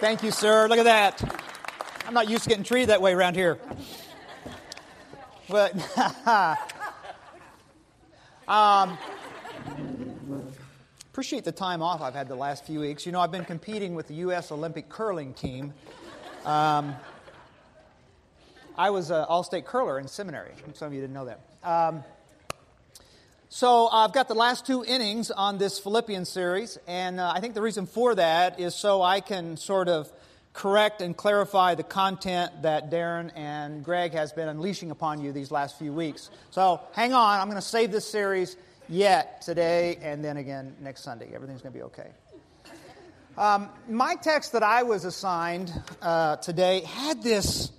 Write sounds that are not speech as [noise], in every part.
Thank you, sir. Look at that. I'm not used to getting treated that way around here. But, [laughs] um, appreciate the time off I've had the last few weeks. You know, I've been competing with the U.S. Olympic curling team. Um, I was an all state curler in seminary. Some of you didn't know that. Um, so I've got the last two innings on this Philippians series, and uh, I think the reason for that is so I can sort of correct and clarify the content that Darren and Greg has been unleashing upon you these last few weeks. So hang on, I'm going to save this series yet today and then again next Sunday. Everything's going to be okay. Um, my text that I was assigned uh, today had this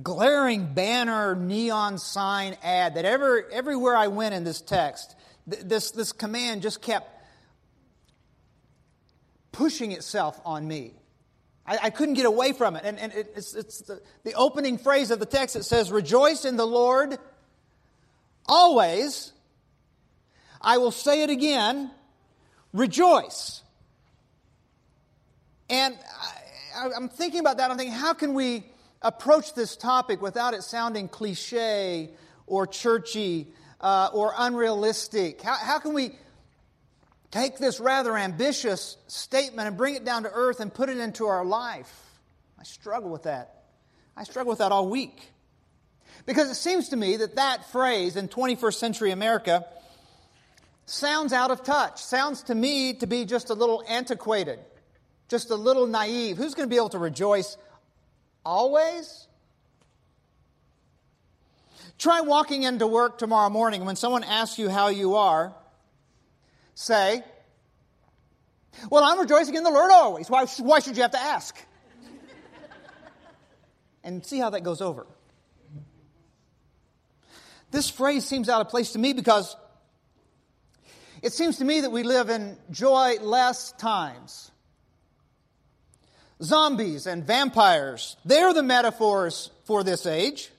glaring banner neon sign ad that ever, everywhere I went in this text, th- this, this command just kept pushing itself on me. I, I couldn't get away from it. And, and it, it's, it's the, the opening phrase of the text. It says, Rejoice in the Lord always. I will say it again rejoice. And I, I'm thinking about that. I'm thinking, how can we approach this topic without it sounding cliche or churchy uh, or unrealistic? How, how can we take this rather ambitious statement and bring it down to earth and put it into our life? I struggle with that. I struggle with that all week. Because it seems to me that that phrase in 21st century America sounds out of touch. Sounds to me to be just a little antiquated, just a little naive. Who's going to be able to rejoice always? Try walking into work tomorrow morning when someone asks you how you are. Say, Well, I'm rejoicing in the Lord always. Why, why should you have to ask? and see how that goes over. This phrase seems out of place to me because it seems to me that we live in joyless times. Zombies and vampires, they're the metaphors for this age.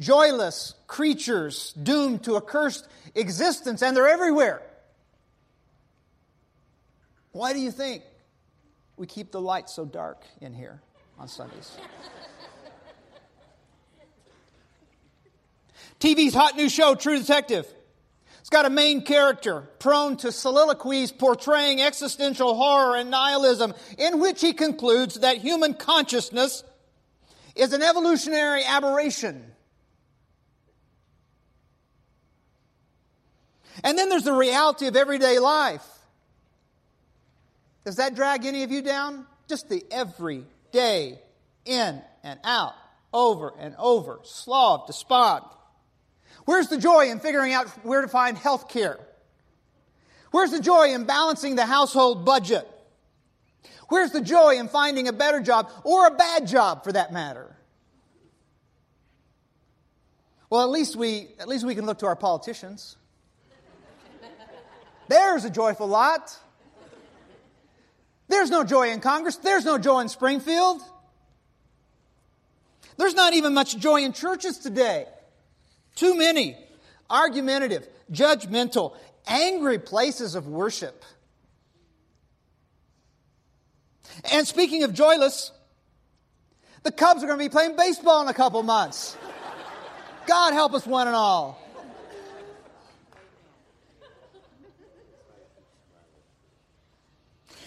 Joyless creatures doomed to a cursed existence, and they're everywhere. Why do you think we keep the lights so dark in here on Sundays? [laughs] TV's hot new show, True Detective. It's got a main character prone to soliloquies portraying existential horror and nihilism, in which he concludes that human consciousness is an evolutionary aberration. And then there's the reality of everyday life. Does that drag any of you down? Just the everyday, in and out, over and over, slob, despond. Where's the joy in figuring out where to find health care? Where's the joy in balancing the household budget? Where's the joy in finding a better job or a bad job for that matter? Well, at least we, at least we can look to our politicians. There's a joyful lot. There's no joy in Congress. There's no joy in Springfield. There's not even much joy in churches today. Too many argumentative, judgmental, angry places of worship. And speaking of joyless, the Cubs are going to be playing baseball in a couple months. God help us one and all.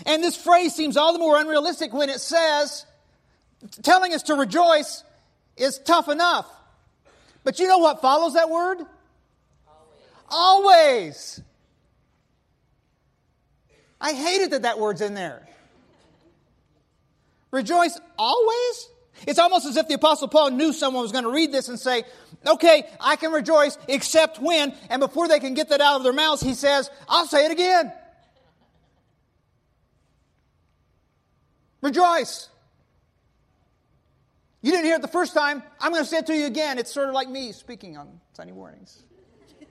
And this phrase seems all the more unrealistic when it says, telling us to rejoice is tough enough. But you know what follows that word? Always. Always. I hated that that word's in there. Rejoice always? It's almost as if the Apostle Paul knew someone was going to read this and say, okay, I can rejoice except when, and before they can get that out of their mouths, he says, I'll say it again. Rejoice. You didn't hear it the first time. I'm going to say it to you again. It's sort of like me speaking on Sunday mornings.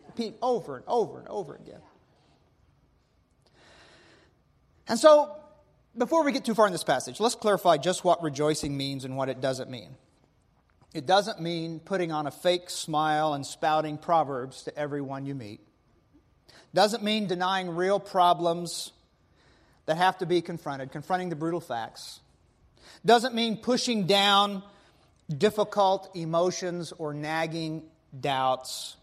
Repeat over and over and over again. And so, before we get too far in this passage, let's clarify just what rejoicing means and what it doesn't mean. It doesn't mean putting on a fake smile and spouting proverbs to everyone you meet. Doesn't mean denying real problems that have to be confronted, confronting the brutal facts. Doesn't mean pushing down difficult emotions or nagging doubts.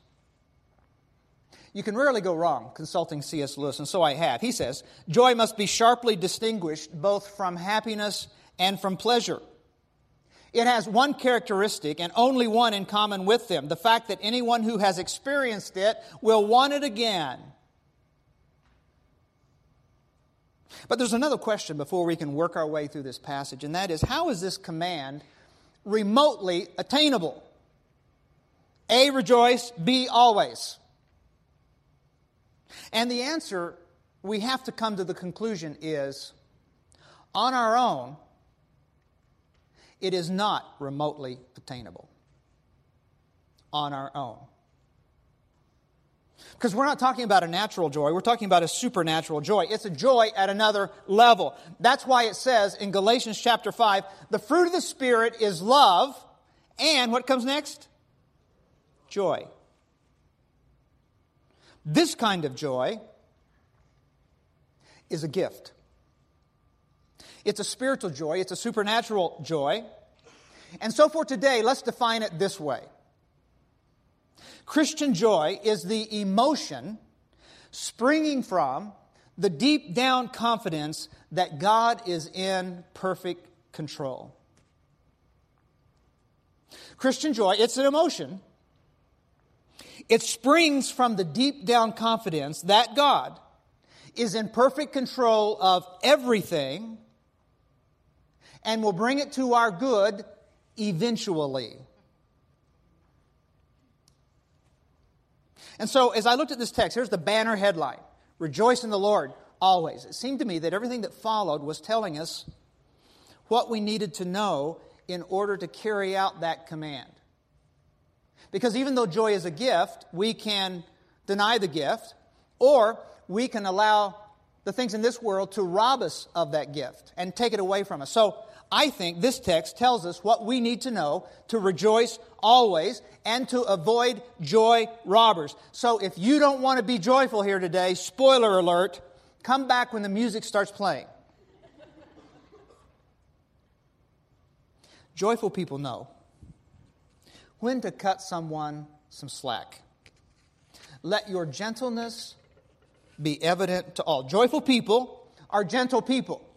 You can rarely go wrong consulting C.S. Lewis, and so I have. He says, Joy must be sharply distinguished both from happiness and from pleasure. It has one characteristic and only one in common with them the fact that anyone who has experienced it will want it again. But there's another question before we can work our way through this passage, and that is how is this command remotely attainable? A, rejoice, B, always. And the answer we have to come to the conclusion is on our own, it is not remotely attainable. On our own. Because we're not talking about a natural joy, we're talking about a supernatural joy. It's a joy at another level. That's why it says in Galatians chapter 5 the fruit of the Spirit is love, and what comes next? Joy. This kind of joy is a gift. It's a spiritual joy, it's a supernatural joy. And so for today, let's define it this way Christian joy is the emotion springing from the deep down confidence that God is in perfect control. Christian joy, it's an emotion. It springs from the deep down confidence that God is in perfect control of everything and will bring it to our good eventually. And so, as I looked at this text, here's the banner headline Rejoice in the Lord always. It seemed to me that everything that followed was telling us what we needed to know in order to carry out that command. Because even though joy is a gift, we can deny the gift, or we can allow the things in this world to rob us of that gift and take it away from us. So I think this text tells us what we need to know to rejoice always and to avoid joy robbers. So if you don't want to be joyful here today, spoiler alert, come back when the music starts playing. Joyful people know when to cut someone some slack. Let your gentleness be evident to all. Joyful people are gentle people.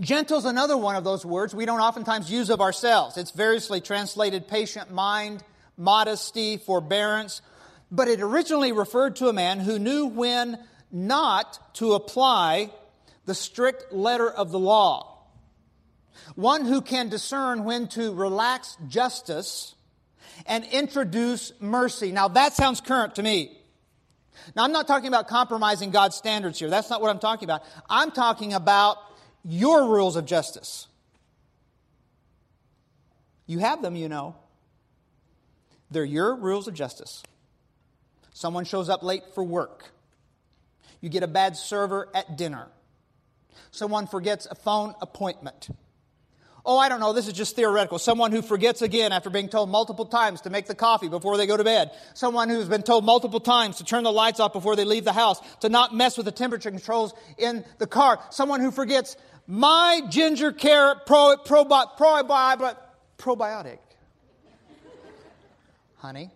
Gentle is another one of those words we don't oftentimes use of ourselves. It's variously translated patient mind, modesty, forbearance, but it originally referred to a man who knew when not to apply the strict letter of the law. One who can discern when to relax justice and introduce mercy. Now that sounds current to me. Now I'm not talking about compromising God's standards here. That's not what I'm talking about. I'm talking about your rules of justice. You have them, you know. They're your rules of justice. Someone shows up late for work. You get a bad server at dinner. Someone forgets a phone appointment. Oh, I don't know, this is just theoretical. Someone who forgets again after being told multiple times to make the coffee before they go to bed. Someone who's been told multiple times to turn the lights off before they leave the house, to not mess with the temperature controls in the car. Someone who forgets my ginger carrot pro, pro, pro, pro, probiotic. Honey.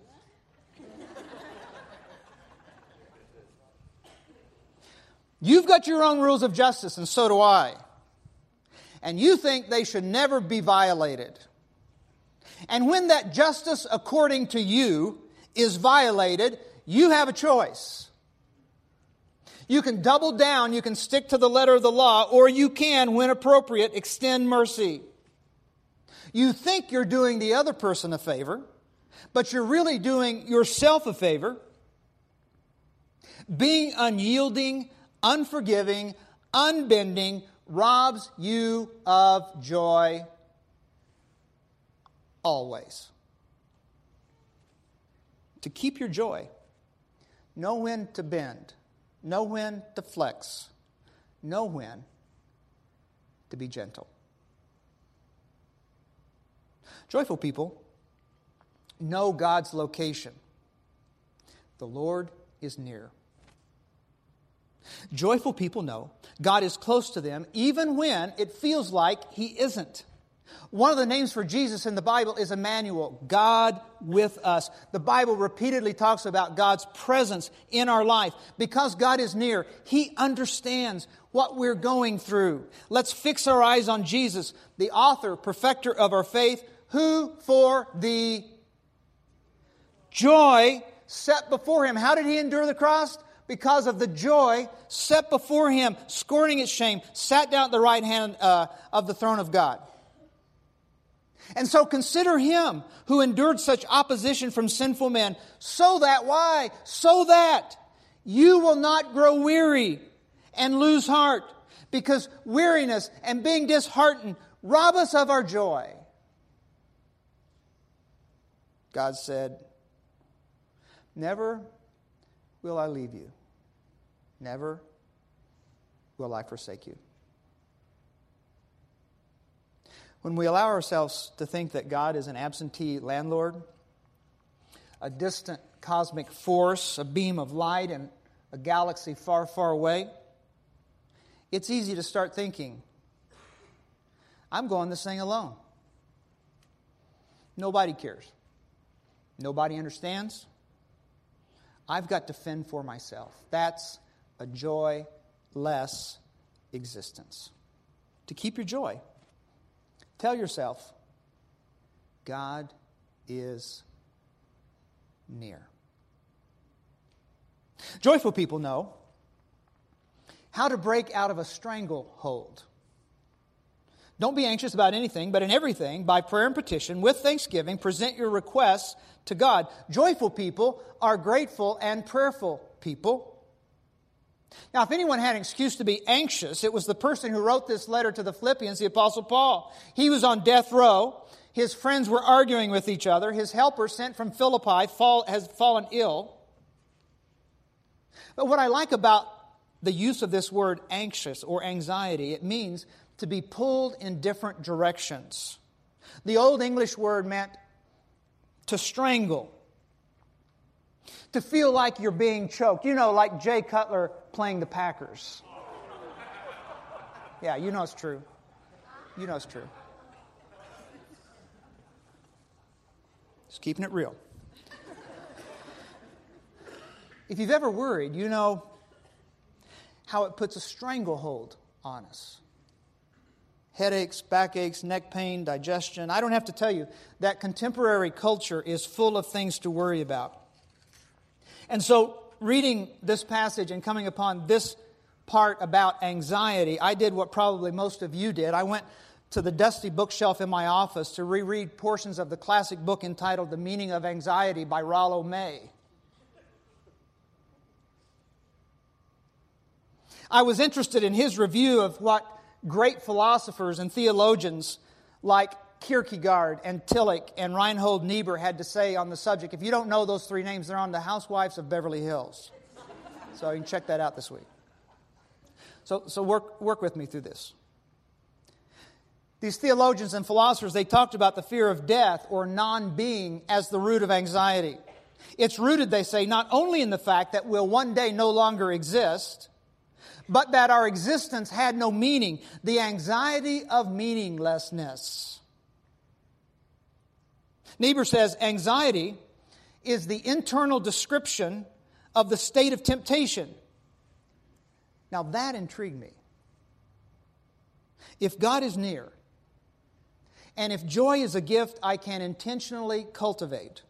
You've got your own rules of justice, and so do I and you think they should never be violated. And when that justice according to you is violated, you have a choice. You can double down, you can stick to the letter of the law, or you can, when appropriate, extend mercy. You think you're doing the other person a favor, but you're really doing yourself a favor. Being unyielding, unforgiving, unbending, robs you of joy always. To keep your joy, know when to bend, know when to flex, know when to be gentle. Joyful people know God's location. The Lord is near. Joyful people know God is close to them even when it feels like He isn't. One of the names for Jesus in the Bible is Emmanuel, God with us. The Bible repeatedly talks about God's presence in our life. Because God is near, He understands what we're going through. Let's fix our eyes on Jesus, the author, perfecter of our faith, who for the joy set before Him. How did He endure the cross? Because of the joy set before Him, scorning its shame, sat down at the right hand uh, of the throne of God. And so consider him who endured such opposition from sinful men, so that, why? So that you will not grow weary and lose heart, because weariness and being disheartened rob us of our joy. God said, Never will I leave you, never will I forsake you. When we allow ourselves to think that God is an absentee landlord, a distant cosmic force, a beam of light in a galaxy far, far away, it's easy to start thinking, I'm going this thing alone. Nobody cares. Nobody understands. I've got to fend for myself. That's a joyless existence. To keep your joy, Tell yourself, God is near. Joyful people know how to break out of a stranglehold. Don't be anxious about anything, but in everything, by prayer and petition, with thanksgiving, present your requests to God. Joyful people are grateful and prayerful people. Now, if anyone had an excuse to be anxious, it was the person who wrote this letter to the Philippians, the Apostle Paul. He was on death row. His friends were arguing with each other. His helper, sent from Philippi, fall, has fallen ill. But what I like about the use of this word anxious or anxiety, it means to be pulled in different directions. The Old English word meant to strangle to feel like you're being choked. You know, like Jay Cutler playing the Packers. Yeah, you know it's true. You know it's true. Just keeping it real. If you've ever worried, you know how it puts a stranglehold on us. Headaches, backaches, neck pain, digestion. I don't have to tell you that contemporary culture is full of things to worry about. And so, reading this passage and coming upon this part about anxiety, I did what probably most of you did. I went to the dusty bookshelf in my office to reread portions of the classic book entitled The Meaning of Anxiety by Rollo May. I was interested in his review of what great philosophers and theologians like Kierkegaard and Tillich and Reinhold Niebuhr had to say on the subject. If you don't know those three names, they're on the Housewives of Beverly Hills. So you can check that out this week. So, so work, work with me through this. These theologians and philosophers, they talked about the fear of death or non being as the root of anxiety. It's rooted, they say, not only in the fact that we'll one day no longer exist, but that our existence had no meaning, the anxiety of meaninglessness. Niebuhr says anxiety is the internal description of the state of temptation. Now that intrigued me. If God is near, and if joy is a gift I can intentionally cultivate,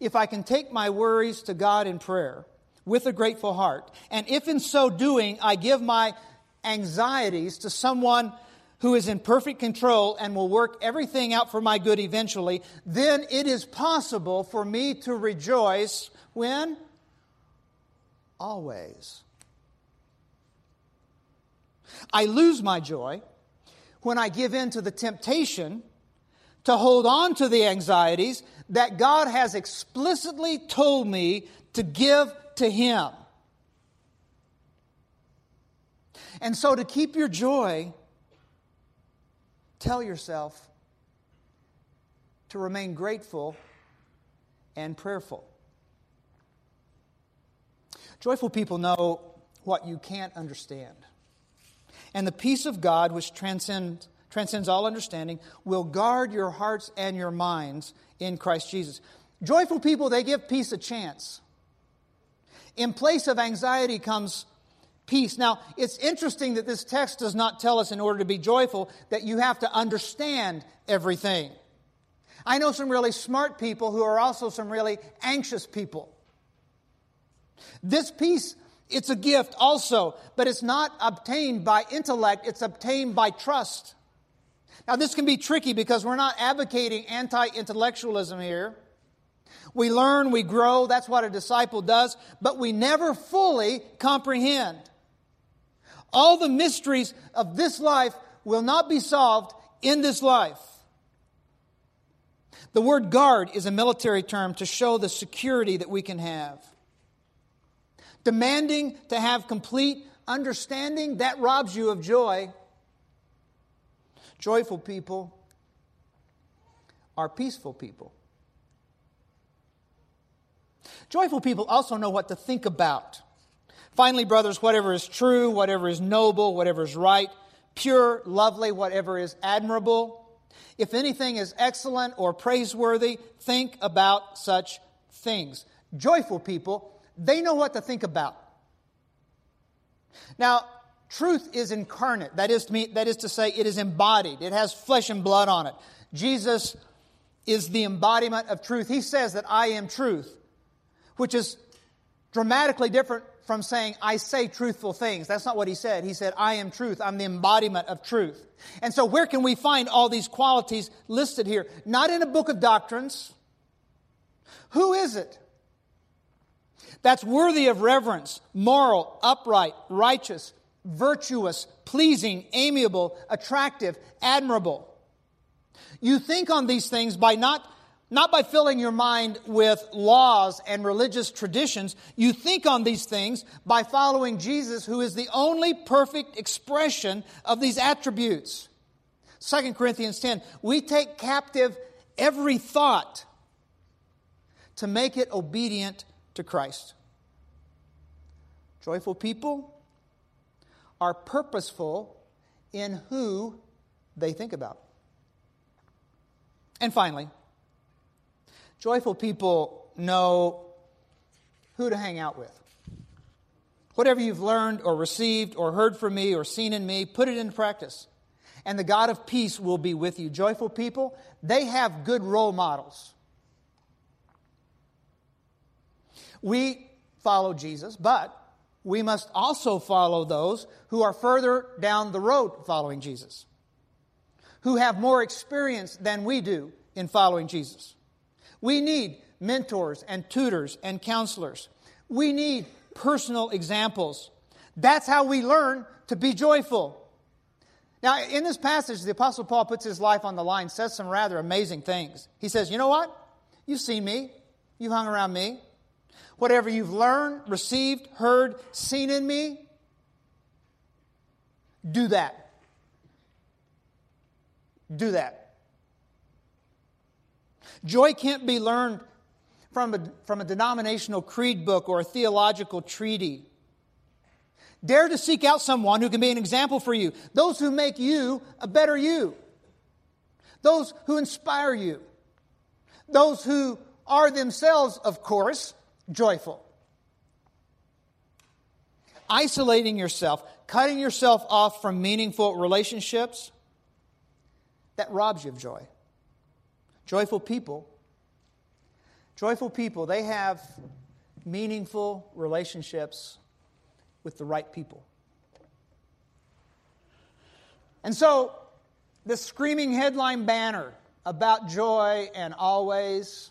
if I can take my worries to God in prayer with a grateful heart, and if in so doing I give my anxieties to someone who is in perfect control and will work everything out for my good eventually, then it is possible for me to rejoice when? Always. I lose my joy when I give in to the temptation to hold on to the anxieties that God has explicitly told me to give to Him. And so, to keep your joy, tell yourself to remain grateful and prayerful. Joyful people know what you can't understand. And the peace of God, which transcends, transcends all understanding, will guard your hearts and your minds in Christ Jesus. Joyful people, they give peace a chance. In place of anxiety comes peace. Now, it's interesting that this text does not tell us, in order to be joyful, that you have to understand everything. I know some really smart people who are also some really anxious people. This peace, it's a gift also, but it's not obtained by intellect, it's obtained by trust. Now, this can be tricky because we're not advocating anti intellectualism here. We learn, we grow, that's what a disciple does, but we never fully comprehend. All the mysteries of this life will not be solved in this life. The word guard is a military term to show the security that we can have. Demanding to have complete understanding, that robs you of joy. Joyful people are peaceful people. Joyful people also know what to think about. Finally, brothers, whatever is true, whatever is noble, whatever is right, pure, lovely, whatever is admirable, if anything is excellent or praiseworthy, think about such things. Joyful people, they know what to think about. Now, truth is incarnate. That is to, me, that is to say, it is embodied. It has flesh and blood on it. Jesus is the embodiment of truth. He says that I am truth, which is dramatically different from saying, I say truthful things. That's not what he said. He said, I am truth. I'm the embodiment of truth. And so, where can we find all these qualities listed here? Not in a book of doctrines. Who is it that's worthy of reverence, moral, upright, righteous, virtuous, pleasing, amiable, attractive, admirable? You think on these things by not not by filling your mind with laws and religious traditions. You think on these things by following Jesus, who is the only perfect expression of these attributes. 2 Corinthians 10 We take captive every thought to make it obedient to Christ. Joyful people are purposeful in who they think about. And finally, Joyful people know who to hang out with. Whatever you've learned or received or heard from me or seen in me, put it into practice. And the God of peace will be with you. Joyful people, they have good role models. We follow Jesus, but we must also follow those who are further down the road following Jesus, who have more experience than we do in following Jesus. We need mentors and tutors and counselors. We need personal examples. That's how we learn to be joyful. Now, in this passage, the Apostle Paul puts his life on the line, says some rather amazing things. He says, You know what? You've seen me, you've hung around me. Whatever you've learned, received, heard, seen in me, do that. Do that. Joy can't be learned from a, from a denominational creed book or a theological treaty. Dare to seek out someone who can be an example for you, those who make you a better you, those who inspire you, those who are themselves, of course, joyful. Isolating yourself, cutting yourself off from meaningful relationships, that robs you of joy. Joyful people, joyful people, they have meaningful relationships with the right people. And so, the screaming headline banner about joy and always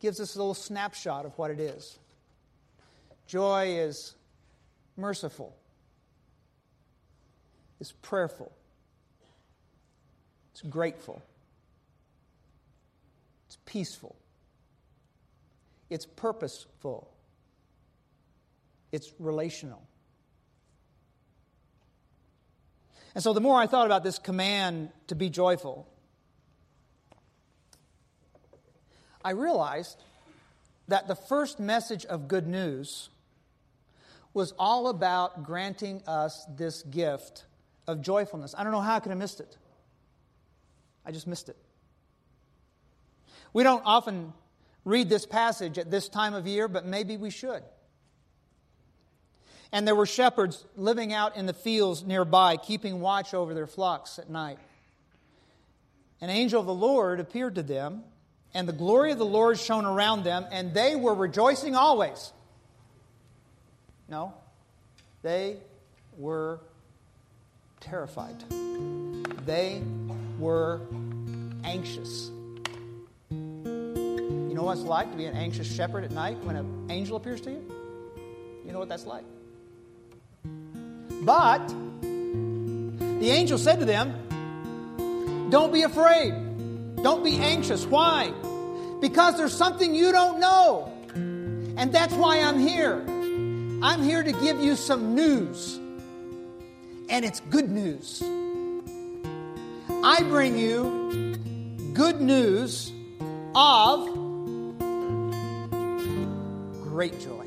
gives us a little snapshot of what it is. Joy is merciful, is prayerful, it's grateful, peaceful, it's purposeful, it's relational. And so the more I thought about this command to be joyful, I realized that the first message of good news was all about granting us this gift of joyfulness. I don't know how I could have missed it. I just missed it. We don't often read this passage at this time of year, but maybe we should. And there were shepherds living out in the fields nearby, keeping watch over their flocks at night. An angel of the Lord appeared to them, and the glory of the Lord shone around them, and they were rejoicing always. No, they were terrified. They were anxious. Know what it's like to be an anxious shepherd at night when an angel appears to you? You know what that's like. But the angel said to them, Don't be afraid. Don't be anxious. Why? Because there's something you don't know. And that's why I'm here. I'm here to give you some news. And it's good news. I bring you good news of great joy.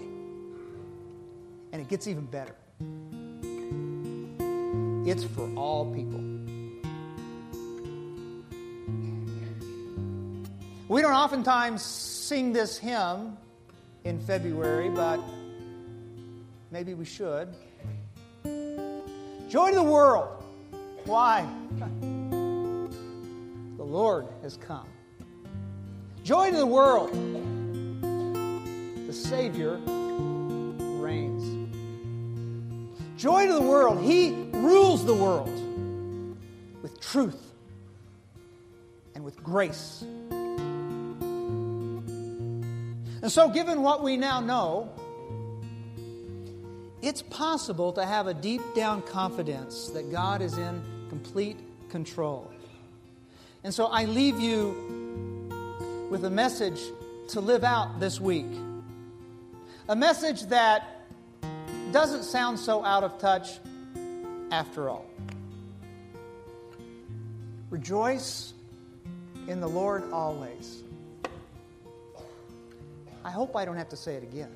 And it gets even better. It's for all people. We don't oftentimes sing this hymn in February, but maybe we should. Joy to the world. Why? The Lord has come. Joy to the world. The Savior reigns. Joy to the world. He rules the world with truth and with grace. And so, given what we now know, it's possible to have a deep down confidence that God is in complete control. And so, I leave you with a message to live out this week. A message that doesn't sound so out of touch after all. Rejoice in the Lord always. I hope I don't have to say it again.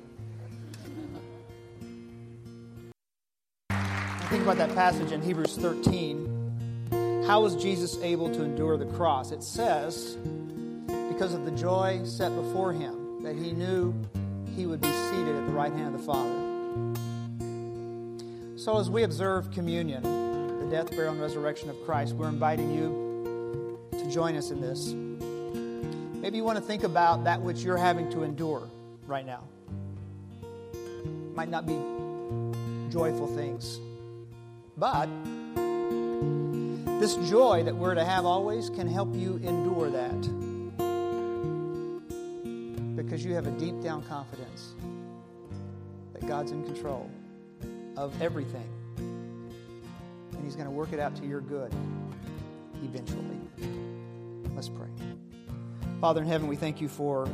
Think about that passage in Hebrews 13. How was Jesus able to endure the cross? It says, because of the joy set before him, that he knew he would be seated at the right hand of the Father. So, as we observe communion, the death, burial, and resurrection of Christ, we're inviting you to join us in this. Maybe you want to think about that which you're having to endure right now. Might not be joyful things, but this joy that we're to have always can help you endure that because you have a deep down confidence that God's in control of everything. And He's going to work it out to your good eventually. Let's pray. Father in heaven, we thank you for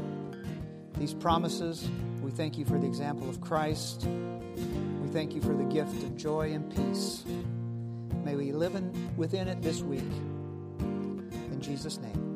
these promises. We thank you for the example of Christ. We thank you for the gift of joy and peace. May we live in, within it this week. In Jesus' name.